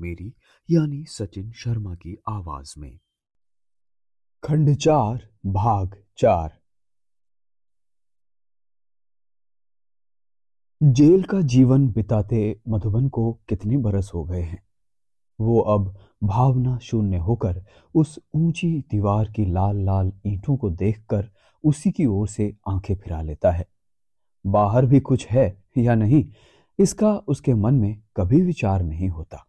मेरी, यानी सचिन शर्मा की आवाज़ में। खंड चार, भाग चार। जेल का जीवन बिताते मधुबन को कितने बरस हो गए हैं। वो अब भावना शून्य होकर उस ऊँची दीवार की लाल लाल ईंटों को देखकर उसी की ओर से आँखें फिरा लेता है। बाहर भी कुछ है या नहीं, इसका उसके मन में कभी विचार नहीं होता।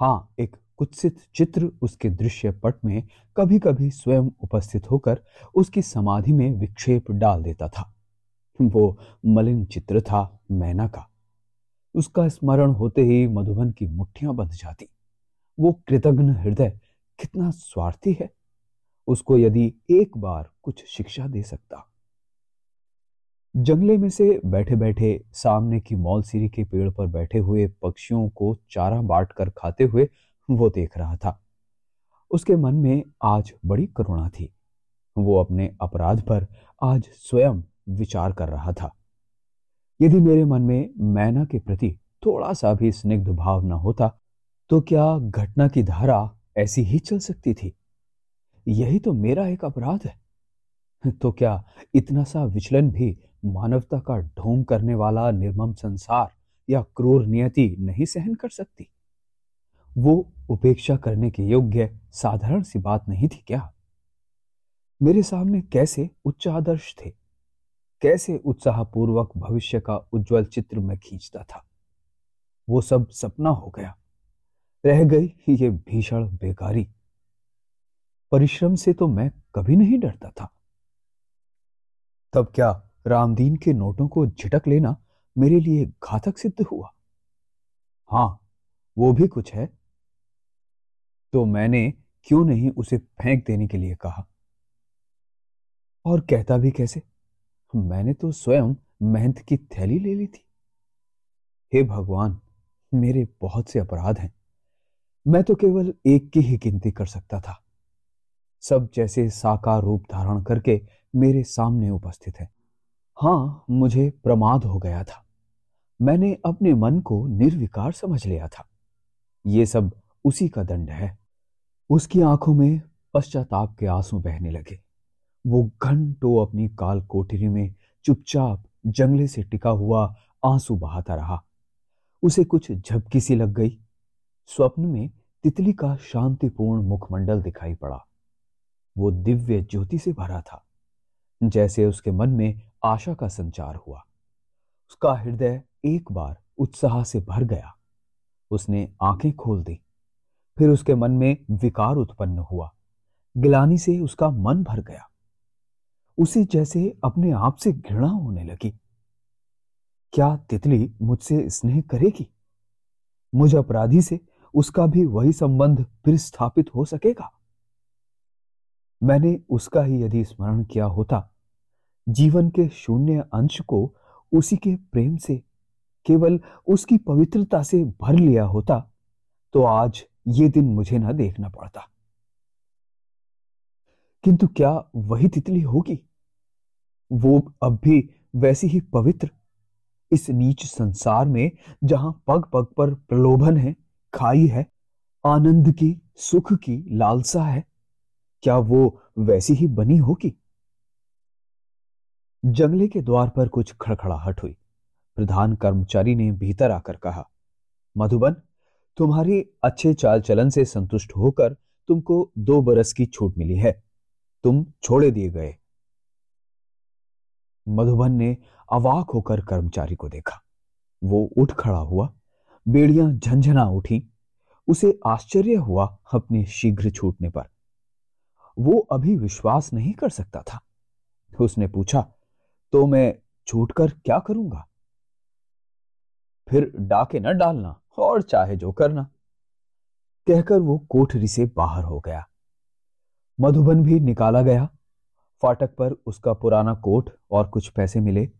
हाँ एक कुत्सित चित्र उसके दृश्य पट में कभी कभी स्वयं उपस्थित होकर उसकी समाधि में विक्षेप डाल देता था। वो मलिन चित्र था, मैना का। उसका स्मरण होते ही मधुबन की मुठ्ठियाँ बंध जाती। वो कृतघ्न हृदय कितना स्वार्थी है। उसको यदि एक बार कुछ शिक्षा दे सकता जंगले में से बैठे बैठे सामने की मौलसिरी के पेड़ पर बैठे हुए पक्षियों को चारा बांट कर खाते हुए वो देख रहा था। उसके मन में आज बड़ी करुणा थी। वो अपने अपराध पर आज स्वयं विचार कर रहा था। यदि मेरे मन में मैना के प्रति थोड़ा सा भी स्निग्ध भाव न होता तो क्या घटना की धारा ऐसी ही चल सकती थी? यही तो मेरा एक अपराध है। तो क्या इतना सा विचलन भी मानवता का ढोंग करने वाला निर्मम संसार या क्रूर नियति नहीं सहन कर सकती? वो उपेक्षा करने के योग्य साधारण सी बात नहीं थी क्या? मेरे सामने कैसे उच्च आदर्श थे? कैसे उत्साहपूर्वक भविष्य का उज्जवल चित्र में खींचता था? वो सब सपना हो गया। रह गई ये भीषण बेकारी। परिश्रम से तो मैं कभी नहीं डरता था। तब क्या रामदीन के नोटों को झिटक लेना मेरे लिए घातक सिद्ध हुआ? हाँ, वो भी कुछ है। तो मैंने क्यों नहीं उसे फेंक देने के लिए कहा? और कहता भी कैसे? मैंने तो स्वयं मेहनत की थैली ले ली थी। हे भगवान, मेरे बहुत से अपराध हैं। मैं तो केवल एक की ही गिनती कर सकता था। सब जैसे साकार रूप धारण करके मेरे सामने उपस्थित है। हाँ मुझे प्रमाद हो गया था। मैंने अपने मन को निर्विकार समझ लिया था। ये सब उसी का दंड है। उसकी आँखों में पश्चाताप के आँसू बहने लगे। वो घंटों अपनी काल कोठरी में चुपचाप जंगले से टिका हुआ आँसू बहाता रहा। उसे कुछ झपकी सी लग गई। स्वप्न में तितली का शांतिपूर्ण मुखमंडल दिखाई पड़ा। वो दिव्य ज्योति से भरा था। जैसे उसके मन में आशा का संचार हुआ। उसका हृदय एक बार उत्साह से भर गया। उसने आँखें खोल दी। फिर उसके मन में विकार उत्पन्न हुआ। गिलानी से उसका मन भर गया। उसे जैसे अपने आप से घृणा होने लगी। क्या तितली मुझसे स्नेह करेगी? मुझ अपराधी से उसका भी वही संबंध फिर स्थापित हो सकेगा? मैंने उसका ही यदि स्मरण किया होता, जीवन के शून्य अंश को उसी के प्रेम से, केवल उसकी पवित्रता से भर लिया होता तो आज ये दिन मुझे ना देखना पड़ता। किंतु क्या वही तितली होगी? वो अब भी वैसी ही पवित्र, इस नीच संसार में जहाँ पग पग पर प्रलोभन है, खाई है, आनंद की, सुख की लालसा है। क्या वो वैसी ही बनी होगी? जंगले के द्वार पर कुछ खड़खड़ाहट हुई। प्रधान कर्मचारी ने भीतर आकर कहा, मधुबन, तुम्हारी अच्छे चाल चलन से संतुष्ट होकर तुमको दो बरस की छूट मिली है। तुम छोड़े दिए गए मधुबन ने अवाक होकर कर्मचारी को देखा। वो उठ खड़ा हुआ। बेड़ियाँ झंझना उठी। उसे आश्चर्य हुआ अपने शीघ्र छूटने पर। वो अभी विश्वास नहीं कर सकता था। उसने पूछा तो मैं छूट कर क्या करूँगा? फिर डाके न डालना और चाहे जो करना। कहकर वो कोठरी से बाहर हो गया। मधुबन भी निकाला गया। फाटक पर उसका पुराना कोट और कुछ पैसे मिले।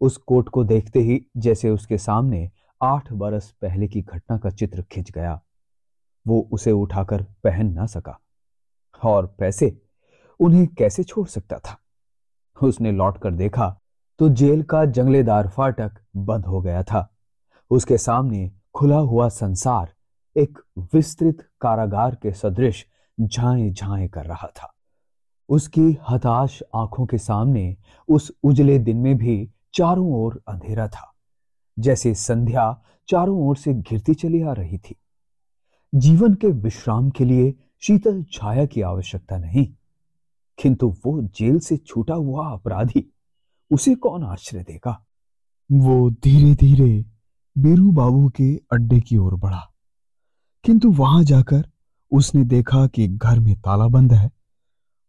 उस कोट को देखते ही जैसे उसके सामने आठ बरस पहले की घटना का चित्र खिंच गया। वो उसे उठाकर पहन ना सका। और पैसे उन्हें कैसे छोड़ सकता था? उसने लौट कर देखा तो जेल का जंगलेदार फाटक बंद हो गया था। उसके सामने खुला हुआ संसार एक विस्तृत कारागार के सदृश झाए झाए कर रहा था। उसकी हताश आँखों के सामने उस उजले दिन में भी चारों ओर अंधेरा था। जैसे संध्या चारों ओर से घिरती चली आ रही थी। जीवन के विश्राम के लिए शीतल छाया की आवश्यकता नहीं। किंतु वो जेल से छूटा हुआ अपराधी, उसे कौन आश्रय देगा? वो धीरे धीरे बीरू बाबू के अड्डे की ओर बढ़ा। किंतु वहाँ जाकर उसने देखा कि घर में ताला बंद है।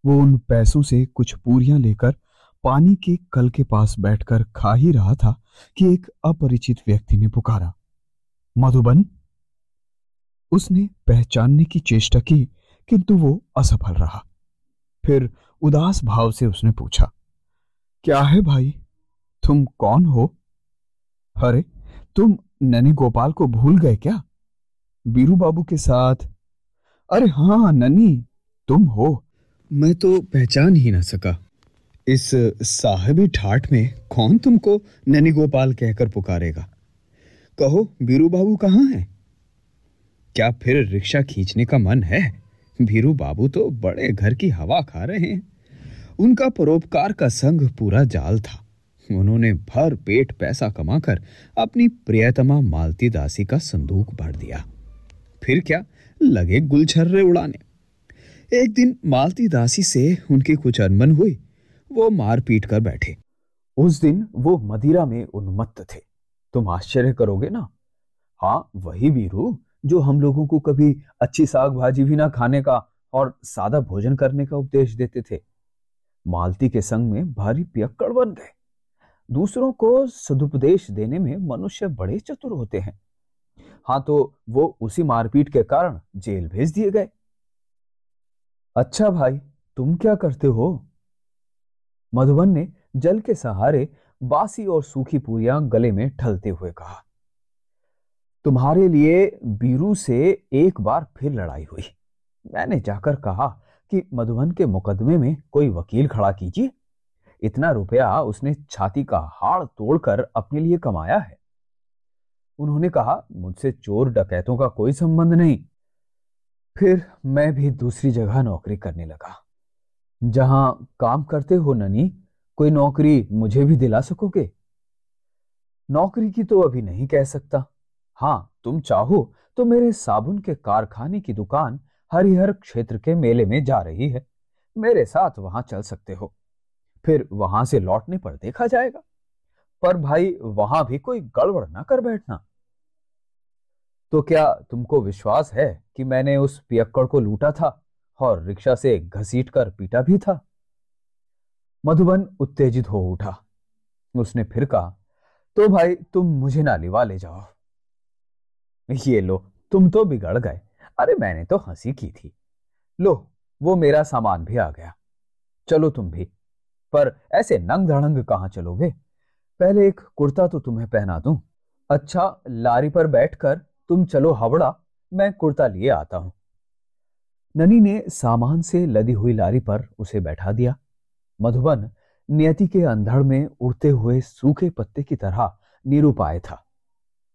वो उन पैसों से कुछ पूरियाँ लेकर पानी के कल के पास बैठकर खा ही रहा था कि एक अपरिचित व्यक्ति ने पुकारा, मधुबन? उसने पहचानने की चेष्टा की किंतु वो असफल रहा। फिर उदास भाव से उसने पूछा, क्या है भाई? तुम कौन हो? अरे, तुम ननी गोपाल को भूल गए क्या? बीरू बाबू के साथ? अरे हाँ ननी तुम हो। मैं तो पहचान ही ना सका। इस साहबी ठाट में कौन तुमको ननी गोपाल कहकर पुकारेगा? कहो, बीरू बाबू कहाँ है? क्या फिर रिक्शा खींचने का मन है? भीरू बाबू तो बड़े घर की हवा खा रहे हैं। उनका परोपकार का संग पूरा जाल था। उन्होंने भर पेट पैसा कमाकर अपनी प्रियतमा मालती दासी का संदूक भर दिया। फिर क्या? लगे गुलछर्रे उड़ाने। एक दिन मालती दासी से उनकी कुछ अनबन हुई वो मार पीट कर बैठे। उस दिन वो मदिरा में उन्मत्त थे। तुम आश्चर्य करोगे ना? हाँ वही वीरू जो हम लोगों को कभी अच्छी साग भाजी भी ना खाने का और सादा भोजन करने का उपदेश देते थे। मालती के संग में भारी पियक्कड़ बन गए दूसरों को सदुपदेश देने में मनुष्य बड़े चतुर होते हैं। हाँ तो वो उसी मारपीट के कारण जेल भेज दिए गए। अच्छा भाई, तुम क्या करते हो? मधुबन ने जल के सहारे बासी और सूखी पूरियाँ गले में ठलते हुए कहा। तुम्हारे लिए बीरू से एक बार फिर लड़ाई हुई। मैंने जाकर कहा कि मधुबन के मुकदमे में कोई वकील खड़ा कीजिए। इतना रुपया उसने छाती का हाड़ तोड़कर अपने लिए कमाया है। उन्होंने कहा, मुझसे चोर डकैतों का कोई संबंध नहीं। फिर मैं भी दूसरी जगह नौकरी करने लगा। जहाँ काम करते हो ननी, कोई नौकरी मुझे भी दिला सकोगे? नौकरी की तो अभी नहीं कह सकता। हाँ तुम चाहो तो मेरे साबुन के कारखाने की दुकान हरिहर क्षेत्र के मेले में जा रही है। मेरे साथ वहाँ चल सकते हो। फिर वहाँ से लौटने पर देखा जाएगा। पर भाई, वहाँ भी कोई गड़बड़ ना कर बैठना। तो क्या तुमको विश्वास है कि मैंने उस पियक्कड़ को लूटा था और रिक्शा से घसीट कर पीटा भी था? मधुबन उत्तेजित हो उठा। उसने फिर कहा तो भाई, तुम मुझे ना लिवा ले जाओ। ये लो, तुम तो बिगड़ गए। अरे, मैंने तो हँसी की थी। लो, वो मेरा सामान भी आ गया। चलो तुम भी। पर ऐसे नंग धड़ंग कहाँ चलोगे? पहले एक कुर्ता तो तुम्हें पहना दूँ। अच्छा लारी पर बैठकर तुम चलो हावड़ा, मैं कुर्ता लिए आता हूँ। ननी ने सामान से लदी हुई लारी पर उसे बैठा दिया। मधुबन नियति के अंधड़ में उड़ते हुए सूखे पत्ते की तरह निरुपाय था।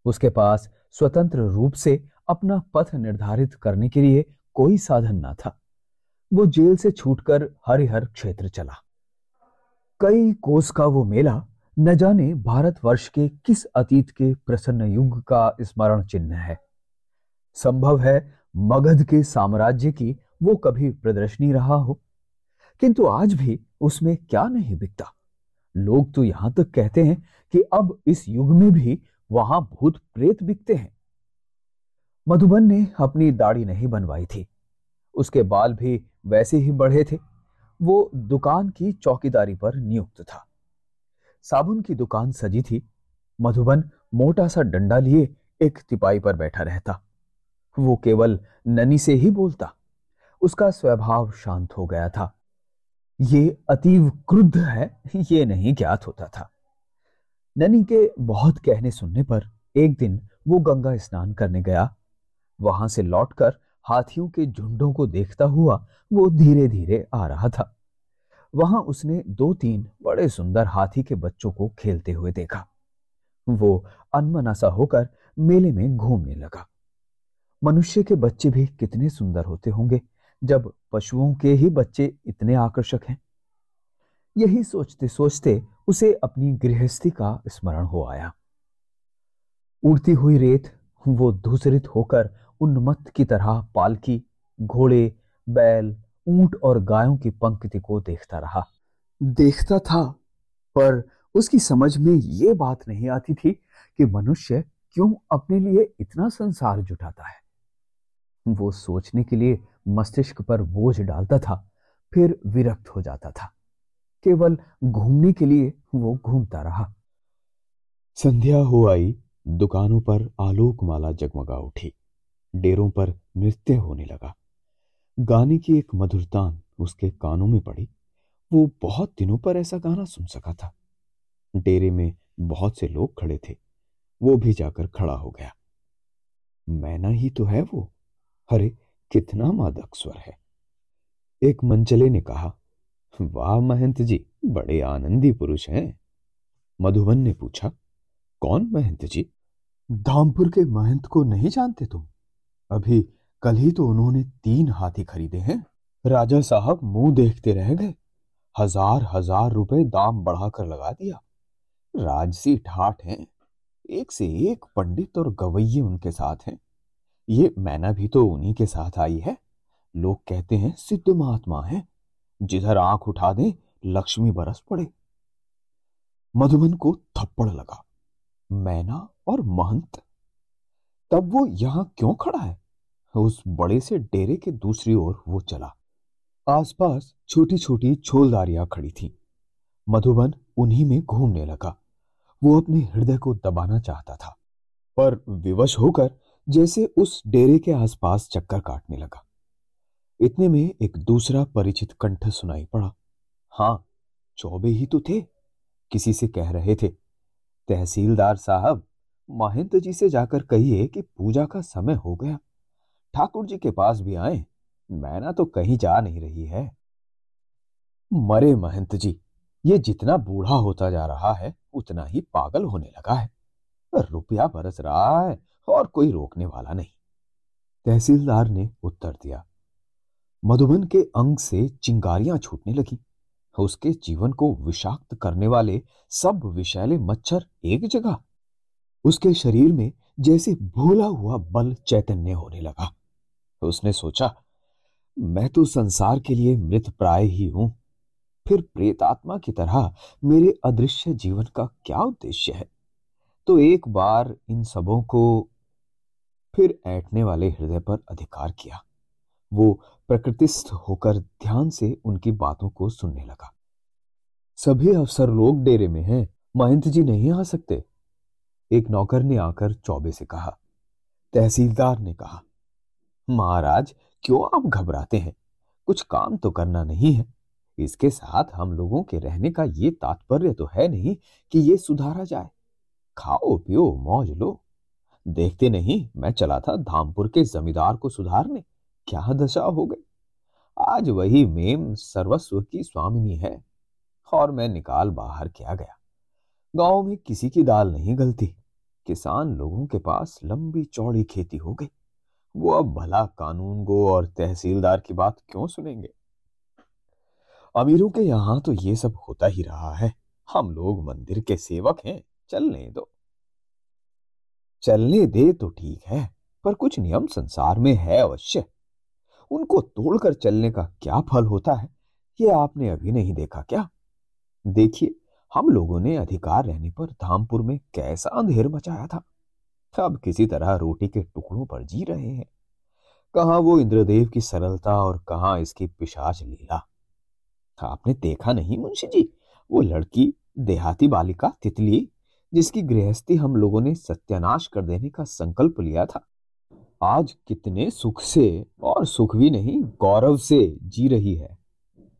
उसके पास स्वतंत्र रूप से अपना पथ निर्धारित करने के लिए कोई साधन न था। वो जेल से छूटकर हरिहर क्षेत्र चला। कई कोस का वो मेला न जाने भारतवर्ष के किस अतीत के प्रसन्न युग का स्मरण चिन्ह है। संभव है मगध के साम्राज्य की वो कभी प्रदर्शनी रहा हो। किंतु आज भी उसमें क्या नहीं बिकता। लोग तो यहाँ तक कहते हैं कि अब इस युग में भी वहाँ भूत प्रेत बिकते हैं। मधुबन ने अपनी दाढ़ी नहीं बनवाई थी। उसके बाल भी वैसे ही बढ़े थे। वो दुकान की चौकीदारी पर नियुक्त था। साबुन की दुकान सजी थी। मधुबन मोटा सा डंडा लिए एक तिपाई पर बैठा रहता। वो केवल ननी से ही बोलता। उसका स्वभाव शांत हो गया था। ये अतीव क्रुद्ध है, ये नहीं ज्ञात होता था। ननी के बहुत कहने सुनने पर एक दिन वो गंगा स्नान करने गया। वहाँ से लौटकर हाथियों के झुंडों को देखता हुआ वो धीरे धीरे आ रहा था। वहाँ उसने दो तीन बड़े सुंदर हाथी के बच्चों को खेलते हुए देखा। वो अनमना सा होकर मेले में घूमने लगा। मनुष्य के बच्चे भी कितने सुंदर होते होंगे जब पशुओं के ही बच्चे इतने आकर्षक हैं। यही सोचते सोचते उसे अपनी गृहस्थी का स्मरण हो आया। उड़ती हुई रेत वो दूसरित होकर उन्मत्त की तरह पालकी, घोड़े, बैल, ऊँट और गायों की पंक्ति को देखता रहा। देखता था, पर उसकी समझ में ये बात नहीं आती थी कि मनुष्य क्यों अपने लिए इतना संसार जुटाता है। वो सोचने के लिए मस्तिष्क पर बोझ डालता था, फिर विरक्त हो जाता था। केवल घूमने के लिए वो घूमता रहा। संध्या हो आई, दुकानों पर आलोक माला जगमगा उठी। डेरों पर नृत्य होने लगा। गाने की एक मधुरतान उसके कानों में पड़ी। वो बहुत दिनों पर ऐसा गाना सुन सका था। डेरे में बहुत से लोग खड़े थे। वो भी जाकर खड़ा हो गया। मैना ही तो है वो। अरे, कितना मादक स्वर है। एक मंचले ने कहा वाह महंत जी, बड़े आनंदी पुरुष हैं। मधुबन ने पूछा, कौन महंत जी? धामपुर के महंत को नहीं जानते तुम? अभी कल ही तो उन्होंने तीन हाथी खरीदे हैं। राजा साहब मुँह देखते रह गए। हज़ार हज़ार रुपए दाम बढ़ाकर लगा दिया। राजसी ठाठ हैं। एक से एक पंडित और गवैये उनके साथ हैं। ये मैना भी तो उन्हीं के साथ आई है। लोग कहते हैं सिद्ध महात्मा है। जिधर आँख उठा दे, लक्ष्मी बरस पड़े। मधुबन को थप्पड़ लगा। मैना और महंत। तब वो यहाँ क्यों खड़ा है? उस बड़े से डेरे के दूसरी ओर वो चला। आसपास छोटी छोटी छोलदारियाँ खड़ी थीं। मधुबन उन्हीं में घूमने लगा। वो अपने हृदय को दबाना चाहता था। पर विवश होकर जैसे उस डेरे के आसपास चक्कर काटने लगा। इतने में एक दूसरा परिचित कंठ सुनाई पड़ा। हाँ, चौबे ही तो थे। किसी से कह रहे थे, तहसीलदार साहब महंत जी से जाकर कहिए कि पूजा का समय हो गया। ठाकुर जी के पास भी आए मैना तो कहीं जा नहीं रही है। मरे महंत जी, ये जितना बूढ़ा होता जा रहा है, उतना ही पागल होने लगा है। रुपया बरस रहा है और कोई रोकने वाला नहीं। तहसीलदार ने उत्तर दिया मधुबन के अंग से चिंगारियाँ छूटने लगी। उसके जीवन को विषाक्त करने वाले सब विषैले मच्छर एक जगह। उसके शरीर में जैसे भूला हुआ बल चैतन्य होने लगा। उसने सोचा, मैं तो संसार के लिए मृत प्राय ही हूँ। फिर प्रेतात्मा की तरह मेरे अदृश्य जीवन का क्या उद्देश्य है? तो एक बार इन सबों को फिर ऐटने वाले हृदय पर अधिकार किया। वो प्रकृतिस्थ होकर ध्यान से उनकी बातों को सुनने लगा। सभी अफसर लोग डेरे में हैं महंत जी नहीं आ सकते। एक नौकर ने आकर चौबे से कहा, तहसीलदार ने कहा, महाराज, क्यों आप घबराते हैं? कुछ काम तो करना नहीं है। इसके साथ हम लोगों के रहने का ये तात्पर्य तो है नहीं कि ये सुधारा जाए। खाओ, पियो, मौज लो। देखते नहीं, मैं चला था धामपुर के जमींदार को सुधारने। क्या दशा हो गई? आज वही मेम सर्वस्व की स्वामिनी है और मैं निकाल बाहर किया गया? गाँव में किसी की दाल नहीं गलती। किसान लोगों के पास लंबी चौड़ी खेती हो गई। वो अब भला कानून गो और तहसीलदार की बात क्यों सुनेंगे? अमीरों के यहाँ तो ये सब होता ही रहा है। हम लोग मंदिर के सेवक हैं, चलने दो। चलने दे तो ठीक है, पर कुछ नियम संसार में है अवश्य। उनको तोड़कर चलने का क्या फल होता है? ये आपने अभी नहीं देखा क्या? देखिए, हम लोगों ने अधिकार रहने पर धामपुर में कैसा अंधेर मचाया था। अब किसी तरह रोटी के टुकड़ों पर जी रहे हैं। कहा वो इंद्रदेव की सरलता और कहा इसकी पिशाच लीला? आपने देखा नहीं मुंशी जी? वो लड़की देहाती बालिका तितली, जिसकी गृहस्थी हम लोगों ने सत्यानाश कर देने का संकल्प लिया था। आज कितने सुख से और सुख भी नहीं, गौरव से जी रही है।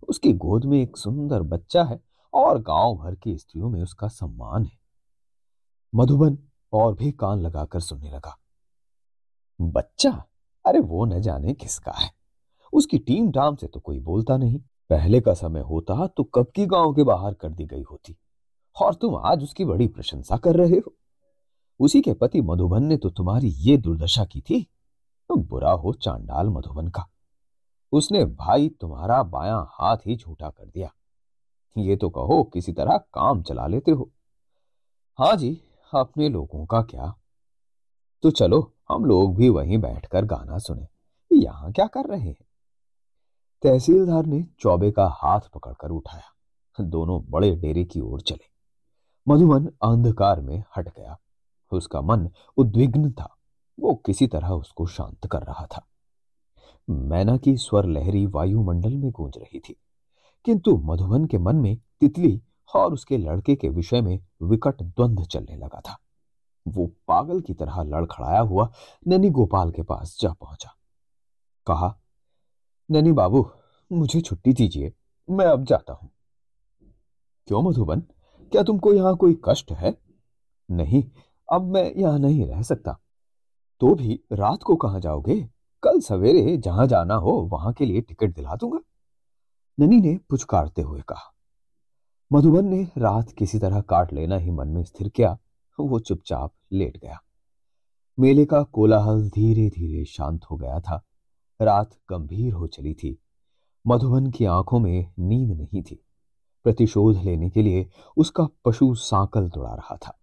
उसकी गोद में एक सुंदर बच्चा है और गाँव भर की स्त्रियों में उसका सम्मान है। मधुबन और भी कान लगाकर सुनने लगा। बच्चा? अरे वो न जाने किसका है। उसकी टीम टाम से तो कोई बोलता नहीं। पहले का समय होता तो कब की गाँव के बाहर कर दी गई होती। और तुम आज उसकी बड़ी प्रशंसा कर रहे हो। उसी के पति मधुबन ने तो तुम्हारी ये दुर्दशा की थी। बुरा हो चांडाल मधुबन का। उसने भाई तुम्हारा बायां हाथ ही झूठा कर दिया। ये तो कहो किसी तरह काम चला लेते हो। हाँ जी अपने लोगों का क्या? तो चलो, हम लोग भी वहीं बैठकर गाना सुने। यहाँ क्या कर रहे हैं? तहसीलदार ने चौबे का हाथ पकड़कर उठाया। दोनों बड़े डेरे की ओर चले। मधुबन अंधकार में हट गया। उसका मन उद्विग्न था। वो किसी तरह उसको शांत कर रहा था। मैना की स्वर लहरी वायुमंडल में गूंज रही थी, किंतु मधुबन के मन में तितली और उसके लड़के के विषय में विकट द्वंद चलने लगा था। वो पागल की तरह लड़खड़ाया हुआ ननी गोपाल के पास जा पहुँचा। कहा ननी बाबू, मुझे छुट्टी दीजिए, मैं अब जाता हूँ। क्यों मधुबन? क्या तुमको यहाँ कोई कष्ट है? नहीं, अब मैं यहाँ नहीं रह सकता। तो भी रात को कहाँ जाओगे? कल सवेरे जहाँ जाना हो, वहाँ के लिए टिकट दिला दूँगा। ननी ने पुचकारते हुए कहा। मधुबन ने रात किसी तरह काट लेना ही मन में स्थिर किया, वो चुपचाप लेट गया। मेले का कोलाहल धीरे धीरे शांत हो गया था। रात गंभीर हो चली थी। मधुबन की आँखों में नींद नहीं थी। प्रतिशोध लेने के लिए उसका पशु सांकल दौड़ा रहा था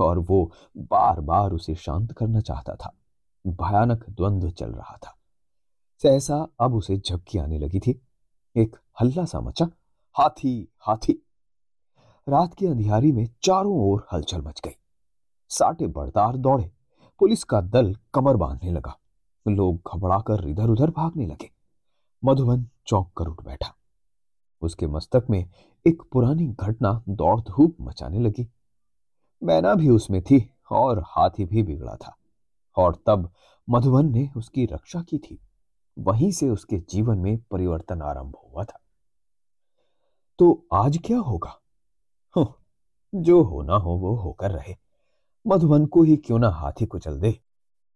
और वो बार बार उसे शांत करना चाहता था। भयानक द्वंद्व चल रहा था। सहसा अब उसे झपकी आने लगी थी। एक हल्ला सा मचा, हाथी हाथी। रात की अंधियारी में चारों ओर हलचल मच गई। साटे बड़दार दौड़े, पुलिस का दल कमर बांधने लगा। लोग घबराकर इधर उधर भागने लगे। मधुबन चौंक कर उठ बैठा। उसके मस्तक में एक पुरानी घटना दौड़ धूप मचाने लगी। मैना भी उसमें थी और हाथी भी बिगड़ा था। और तब मधुबन ने उसकी रक्षा की थी। वहीं से उसके जीवन में परिवर्तन आरंभ हुआ था। तो आज क्या होगा? हो, जो होना हो वो होकर रहे। मधुबन को ही क्यों ना हाथी कुचल दे?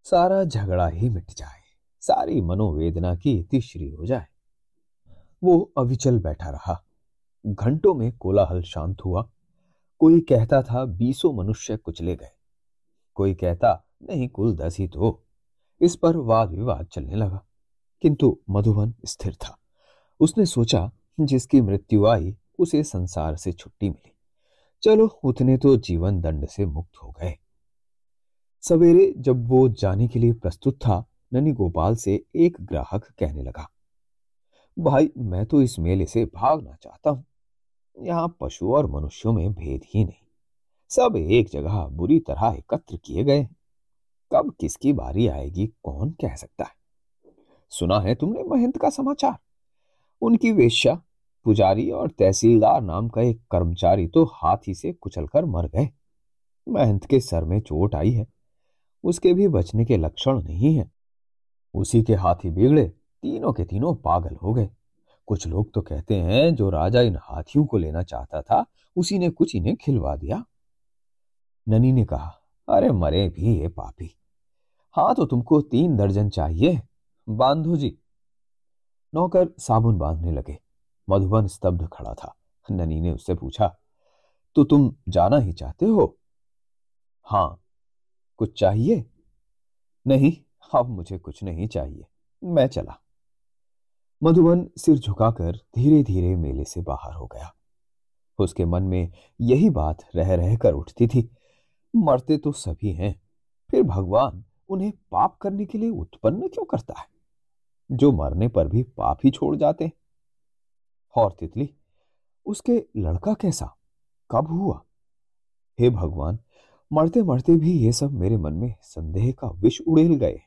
सारा झगड़ा ही मिट जाए। सारी मनोवेदना की तीसरी हो जाए। वो अविचल बैठा रहा। घंटों में कोलाहल शांत हुआ। कोई कहता था बीसों मनुष्य कुचले गए। कोई कहता नहीं कुल दस ही तो। इस पर वाद विवाद चलने लगा, किंतु मधुबन स्थिर था। उसने सोचा, जिसकी मृत्यु आई, उसे संसार से छुट्टी मिली। चलो, उतने तो जीवन दंड से मुक्त हो गए। सवेरे जब वो जाने के लिए प्रस्तुत था ननी गोपाल से एक ग्राहक कहने लगा, भाई, मैं तो इस मेले से भागना चाहता हूँ। यहाँ पशु और मनुष्यों में भेद ही नहीं। सब एक जगह बुरी तरह एकत्र किए गए कब किसकी बारी आएगी, कौन कह सकता है? सुना है तुमने महंत का समाचार? उनकी वेश्या, पुजारी और तहसीलदार नाम का एक कर्मचारी तो हाथी से कुचलकर मर गए। महंत के सर में चोट आई है। उसके भी बचने के लक्षण नहीं है। उसी के हाथी बिगड़े, तीनों के तीनों पागल हो गए। कुछ लोग तो कहते हैं, जो राजा इन हाथियों को लेना चाहता था, उसी ने कुछ इन्हें खिलवा दिया। ननी ने कहा, अरे, मरे भी ये पापी। हाँ तो तुमको तीन दर्जन चाहिए। बांधो जी। नौकर साबुन बांधने लगे। मधुबन स्तब्ध खड़ा था। ननी ने उससे पूछा तो तुम जाना ही चाहते हो? हाँ। कुछ चाहिए? नहीं, अब मुझे कुछ नहीं चाहिए। मैं चला। मधुबन सिर झुकाकर धीरे धीरे मेले से बाहर हो गया। उसके मन में यही बात रह रहकर उठती थी, मरते तो सभी हैं। फिर भगवान उन्हें पाप करने के लिए उत्पन्न क्यों करता है? जो मरने पर भी पाप ही छोड़ जाते हैं। और तितली, उसके लड़का कैसा? कब हुआ? हे भगवान मरते मरते भी ये सब मेरे मन में संदेह का विष उड़ेल गए।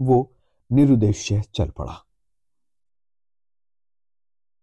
वो निरुद्देश्य चल पड़ा।